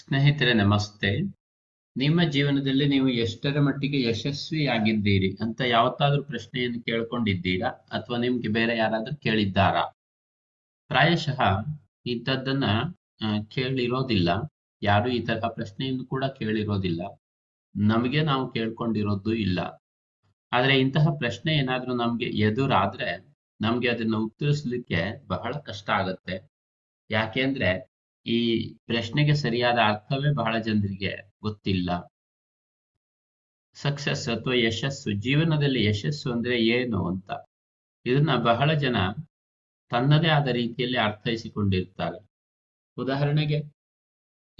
ಸ್ನೇಹಿತರೆ, ನಮಸ್ತೆ. ನಿಮ್ಮ ಜೀವನದಲ್ಲಿ ನೀವು ಎಷ್ಟರ ಮಟ್ಟಿಗೆ ಯಶಸ್ವಿಯಾಗಿದ್ದೀರಿ ಅಂತ ಯಾವತ್ತಾದ್ರೂ ಪ್ರಶ್ನೆಯನ್ನು ಕೇಳ್ಕೊಂಡಿದ್ದೀರಾ? ಅಥವಾ ನಿಮ್ಗೆ ಬೇರೆ ಯಾರಾದ್ರೂ ಕೇಳಿದ್ದಾರಾ? ಪ್ರಾಯಶಃ ಇಂಥದ್ದನ್ನ ಕೇಳಿರೋದಿಲ್ಲ. ಯಾರು ಈ ತರಹ ಪ್ರಶ್ನೆಯನ್ನು ಕೂಡ ಕೇಳಿರೋದಿಲ್ಲ. ನಮಗೆ ನಾವು ಕೇಳ್ಕೊಂಡಿರೋದು ಇಲ್ಲ. ಆದ್ರೆ ಇಂತಹ ಪ್ರಶ್ನೆ ಏನಾದ್ರೂ ನಮ್ಗೆ ಎದುರಾದ್ರೆ ನಮ್ಗೆ ಅದನ್ನ ಉತ್ತರಿಸ್ಲಿಕ್ಕೆ ಬಹಳ ಕಷ್ಟ ಆಗತ್ತೆ. ಯಾಕೆಂದ್ರೆ ಈ ಪ್ರಶ್ನೆಗೆ ಸರಿಯಾದ ಅರ್ಥವೇ ಬಹಳ ಜನರಿಗೆ ಗೊತ್ತಿಲ್ಲ. ಸಕ್ಸಸ್ ಅಥವಾ ಯಶಸ್ಸು, ಜೀವನದಲ್ಲಿ ಯಶಸ್ಸು ಅಂದ್ರೆ ಏನು ಅಂತ. ಇದನ್ನ ಬಹಳ ಜನ ತನ್ನದೇ ಆದ ರೀತಿಯಲ್ಲಿ ಅರ್ಥೈಸಿಕೊಂಡಿರ್ತಾರೆ. ಉದಾಹರಣೆಗೆ,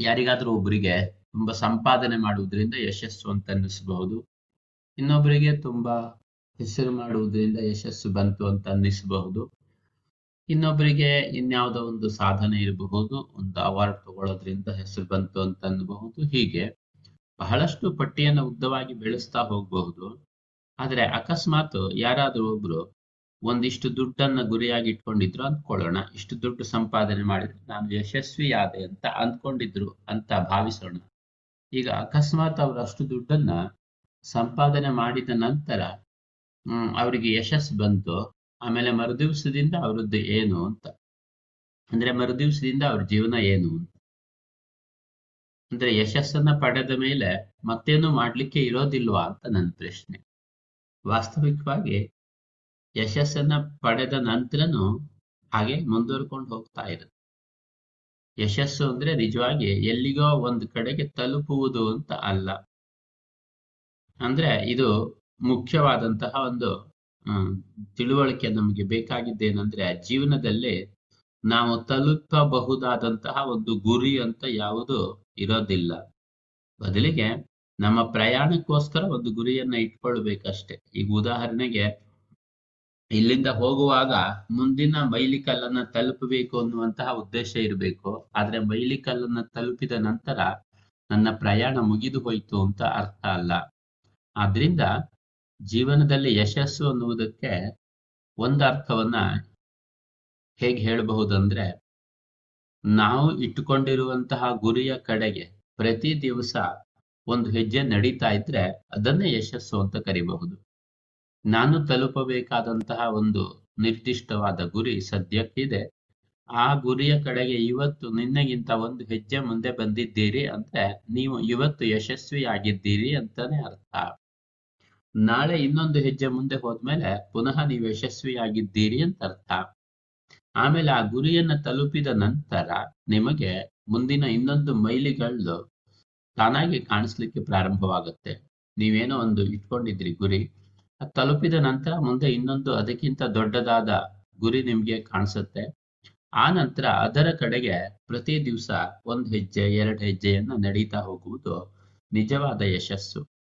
ಯಾರಿಗಾದ್ರೂ ಒಬ್ಬರಿಗೆ ತುಂಬಾ ಸಂಪಾದನೆ ಮಾಡುವುದರಿಂದ ಯಶಸ್ಸು ಅಂತ ಅನ್ನಿಸಬಹುದು. ಇನ್ನೊಬ್ಬರಿಗೆ ತುಂಬಾ ಹೆಸರು ಮಾಡುವುದರಿಂದ ಯಶಸ್ಸು ಬಂತು ಅಂತ ಅನ್ನಿಸಬಹುದು. ಇನ್ನೊಬ್ಬರಿಗೆ ಇನ್ಯಾವುದೋ ಒಂದು ಸಾಧನೆ ಇರಬಹುದು, ಒಂದು ಅವಾರ್ಡ್ ತಗೊಳ್ಳೋದ್ರಿಂದ ಹೆಸರು ಬಂತು ಅಂತ ಅನ್ಬಹುದು ಹೀಗೆ ಬಹಳಷ್ಟು ಪಟ್ಟಿಯನ್ನು ಉದ್ದವಾಗಿ ಬೆಳೆಸ್ತಾ ಹೋಗಬಹುದು. ಆದರೆ ಅಕಸ್ಮಾತ್ ಯಾರಾದರೂ ಒಬ್ರು ಒಂದಿಷ್ಟು ದುಡ್ಡನ್ನ ಗುರಿಯಾಗಿ ಇಟ್ಕೊಂಡಿದ್ರು ಅಂದ್ಕೊಳ್ಳೋಣ, ಇಷ್ಟು ದುಡ್ಡು ಸಂಪಾದನೆ ಮಾಡಿದ್ರೆ ನಾನು ಯಶಸ್ವಿಯಾದೆ ಅಂತ ಅಂದ್ಕೊಂಡಿದ್ರು ಅಂತ ಭಾವಿಸೋಣ. ಈಗ ಅಕಸ್ಮಾತ್ ಅವ್ರು ಅಷ್ಟು ದುಡ್ಡನ್ನ ಸಂಪಾದನೆ ಮಾಡಿದ ನಂತರ ಅವರಿಗೆ ಯಶಸ್ಸು ಬಂತು ಆಮೇಲೆ ಮರುದಿವಸದಿಂದ ಅವರದ್ದು ಏನು ಅಂತ. ಅಂದ್ರೆ ಮರುದಿವಸದಿಂದ ಅವ್ರ ಜೀವನ ಏನು ಅಂತ. ಅಂದ್ರೆ ಯಶಸ್ಸನ್ನ ಪಡೆದ ಮೇಲೆ ಮತ್ತೇನು ಮಾಡ್ಲಿಕ್ಕೆ ಇರೋದಿಲ್ವಾ ಅಂತ ನನ್ನ ಪ್ರಶ್ನೆ. ವಾಸ್ತವಿಕವಾಗಿ ಯಶಸ್ಸನ್ನ ಪಡೆದ ನಂತರನು ಹಾಗೆ ಮುಂದುವರ್ಕೊಂಡು ಹೋಗ್ತಾ ಇರುತ್ತೆ. ಯಶಸ್ಸು ಅಂದ್ರೆ ನಿಜವಾಗಿ ಎಲ್ಲಿಗೋ ಒಂದು ಕಡೆಗೆ ತಲುಪುವುದು ಅಂತ ಅಲ್ಲ. ಅಂದ್ರೆ ಇದು ಮುಖ್ಯವಾದಂತಹ ಒಂದು ತಿಳುವಳಿಕೆ ನಮಗೆ ಬೇಕಾಗಿದ್ದೇನೆಂದ್ರೆ ಜೀವನದಲ್ಲಿ ನಾವು ತಲುಪಬಹುದಾದಂತಹ ಒಂದು ಗುರಿ ಅಂತ ಯಾವುದು ಇರೋದಿಲ್ಲ. ಬದಲಿಗೆ ನಮ್ಮ ಪ್ರಯಾಣಕ್ಕೋಸ್ಕರ ಒಂದು ಗುರಿಯನ್ನ ಇಟ್ಕೊಳ್ಬೇಕಷ್ಟೆ. ಈಗ ಉದಾಹರಣೆಗೆ ಇಲ್ಲಿಂದ ಹೋಗುವಾಗ ಮುಂದಿನ ಮೈಲಿಕಲ್ಲನ್ನ ತಲುಪಬೇಕು ಅನ್ನುವಂತಹ ಉದ್ದೇಶ ಇರಬೇಕು. ಆದ್ರೆ ಮೈಲಿಕಲ್ಲನ್ನ ತಲುಪಿದ ನಂತರ ನನ್ನ ಪ್ರಯಾಣ ಮುಗಿದು ಹೋಯ್ತು ಅಂತ ಅರ್ಥ ಅಲ್ಲ. ಆದ್ರಿಂದ ಜೀವನದಲ್ಲಿ ಯಶಸ್ಸು ಅನ್ನುವುದಕ್ಕೆ ಒಂದು ಅರ್ಥವನ್ನ ಹೇಗೆ ಹೇಳಬಹುದಂದ್ರೆ, ನಾವು ಇಟ್ಟುಕೊಂಡಿರುವಂತಹ ಗುರಿಯ ಕಡೆಗೆ ಪ್ರತಿ ದಿವಸ ಒಂದು ಹೆಜ್ಜೆ ನಡೀತಾ ಇದ್ರೆ ಅದನ್ನೇ ಯಶಸ್ಸು ಅಂತ ಕರಿಬಹುದು. ನಾನು ತಲುಪಬೇಕಾದಂತಹ ಒಂದು ನಿರ್ದಿಷ್ಟವಾದ ಗುರಿ ಸದ್ಯಕ್ಕಿದೆ. ಆ ಗುರಿಯ ಕಡೆಗೆ ಇವತ್ತು ನಿನ್ನೆಗಿಂತ ಒಂದು ಹೆಜ್ಜೆ ಮುಂದೆ ಬಂದಿದ್ದೀರಿ ಅಂದ್ರೆ ನೀವು ಇವತ್ತು ಯಶಸ್ವಿಯಾಗಿದ್ದೀರಿ ಅಂತಾನೆ ಅರ್ಥ. ನಾಳೆ ಇನ್ನೊಂದು ಹೆಜ್ಜೆ ಮುಂದೆ ಹೋದ್ಮೇಲೆ ಪುನಃ ನೀವು ಯಶಸ್ವಿಯಾಗಿದ್ದೀರಿ ಅಂತ ಅರ್ಥ ಆಮೇಲೆ ಆ ಗುರಿಯನ್ನ ತಲುಪಿದ ನಂತರ ನಿಮಗೆ ಮುಂದಿನ ಇನ್ನೊಂದು ಮೈಲಿಗಳು ತಾನಾಗಿ ಕಾಣಿಸ್ಲಿಕ್ಕೆ ಪ್ರಾರಂಭವಾಗುತ್ತೆ. ನೀವೇನೋ ಒಂದು ಇಟ್ಕೊಂಡಿದ್ರಿ ಗುರಿ. ತಲುಪಿದ ನಂತರ ಮುಂದೆ ಇನ್ನೊಂದು ಅದಕ್ಕಿಂತ ದೊಡ್ಡದಾದ ಗುರಿ ನಿಮ್ಗೆ ಕಾಣಿಸುತ್ತೆ. ಆ ನಂತರ ಅದರ ಕಡೆಗೆ ಪ್ರತಿ ದಿವಸ ಒಂದು ಹೆಜ್ಜೆ, ಎರಡು ಹೆಜ್ಜೆಯನ್ನ ನಡೀತಾ ಹೋಗುವುದು ನಿಜವಾದ ಯಶಸ್ಸು.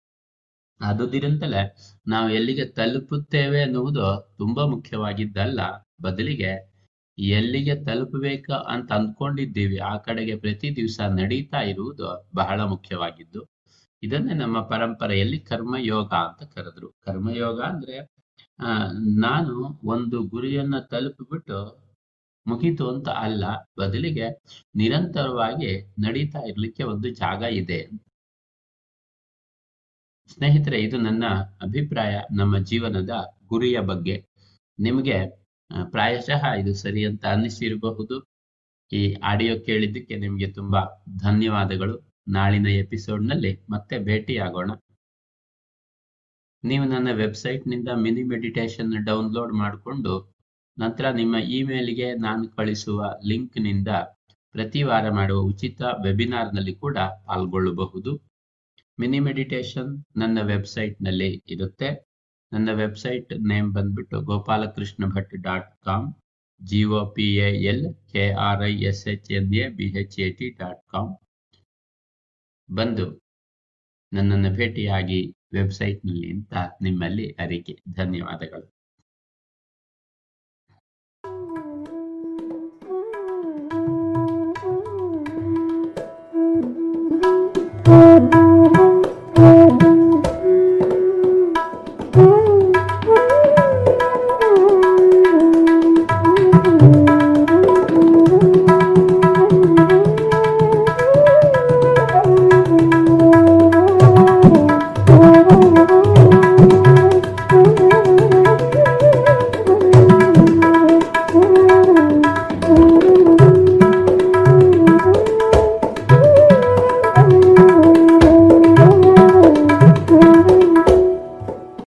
ಆದುದರಿಂದಲೇ ನಾವು ಎಲ್ಲಿಗೆ ತಲುಪುತ್ತೇವೆ ಅನ್ನುವುದು ತುಂಬಾ ಮುಖ್ಯವಾಗಿದ್ದಲ್ಲ. ಬದಲಿಗೆ ಎಲ್ಲಿಗೆ ತಲುಪಬೇಕು ಅಂತ ಅಂದ್ಕೊಂಡಿದ್ದೀವಿ, ಆ ಕಡೆಗೆ ಪ್ರತಿ ದಿವಸ ನಡೀತಾ ಇರುವುದು ಬಹಳ ಮುಖ್ಯವಾಗಿದ್ದು. ಇದನ್ನೇ ನಮ್ಮ ಪರಂಪರೆಯಲ್ಲಿ ಕರ್ಮಯೋಗ ಅಂತ ಕರೆದ್ರು. ಕರ್ಮಯೋಗ ಅಂದ್ರೆ ನಾನು ಒಂದು ಗುರಿಯನ್ನ ತಲುಪಿಬಿಟ್ಟು ಮುಗಿತು ಅಂತ ಅಲ್ಲ. ಬದಲಿಗೆ ನಿರಂತರವಾಗಿ ನಡೀತಾ ಇರ್ಲಿಕ್ಕೆ ಒಂದು ಜಾಗ ಇದೆ ಸ್ನೇಹಿತರೆ, ಇದು ನನ್ನ ಅಭಿಪ್ರಾಯ, ನಮ್ಮ ಜೀವನದ ಗುರಿಯ ಬಗ್ಗೆ. ನಿಮಗೆ ಪ್ರಾಯಶಃ ಇದು ಸರಿ ಅಂತ ಅನ್ನಿಸಿರಬಹುದು. ಈ ಆಡಿಯೋ ಕೇಳಿದ್ದಕ್ಕೆ ನಿಮಗೆ ತುಂಬಾ ಧನ್ಯವಾದಗಳು. ನಾಳಿನ ಎಪಿಸೋಡ್ನಲ್ಲಿ ಮತ್ತೆ ಭೇಟಿಯಾಗೋಣ. ನೀವು ನನ್ನ ವೆಬ್ಸೈಟ್ನಿಂದ ಮಿನಿ ಮೆಡಿಟೇಷನ್ ಡೌನ್ಲೋಡ್ ಮಾಡಿಕೊಂಡು ನಂತರ ನಿಮ್ಮ ಇಮೇಲ್ಗೆ ನಾನು ಕಳಿಸುವ ಲಿಂಕ್ನಿಂದ ಪ್ರತಿ ವಾರ ಮಾಡುವ ಉಚಿತ ವೆಬಿನಾರ್ನಲ್ಲಿ ಕೂಡ ಪಾಲ್ಗೊಳ್ಳಬಹುದು. ಮಿನಿ ಮೆಡಿಟೇಷನ್ ನನ್ನ ವೆಬ್ಸೈಟ್ನಲ್ಲಿ ಇರುತ್ತೆ. ನನ್ನ ವೆಬ್ಸೈಟ್ ನೇಮ್ ಬಂದ್ಬಿಟ್ಟು Gopalakrishna Bhat dot com G O P A L K R I S H N A B H A T dot com ಬಂದು ನನ್ನನ್ನು ಭೇಟಿಯಾಗಿ ವೆಬ್ಸೈಟ್ನಲ್ಲಿ ಅಂತ ನಿಮ್ಮಲ್ಲಿ ಅರಿಕೆ. ಧನ್ಯವಾದಗಳು.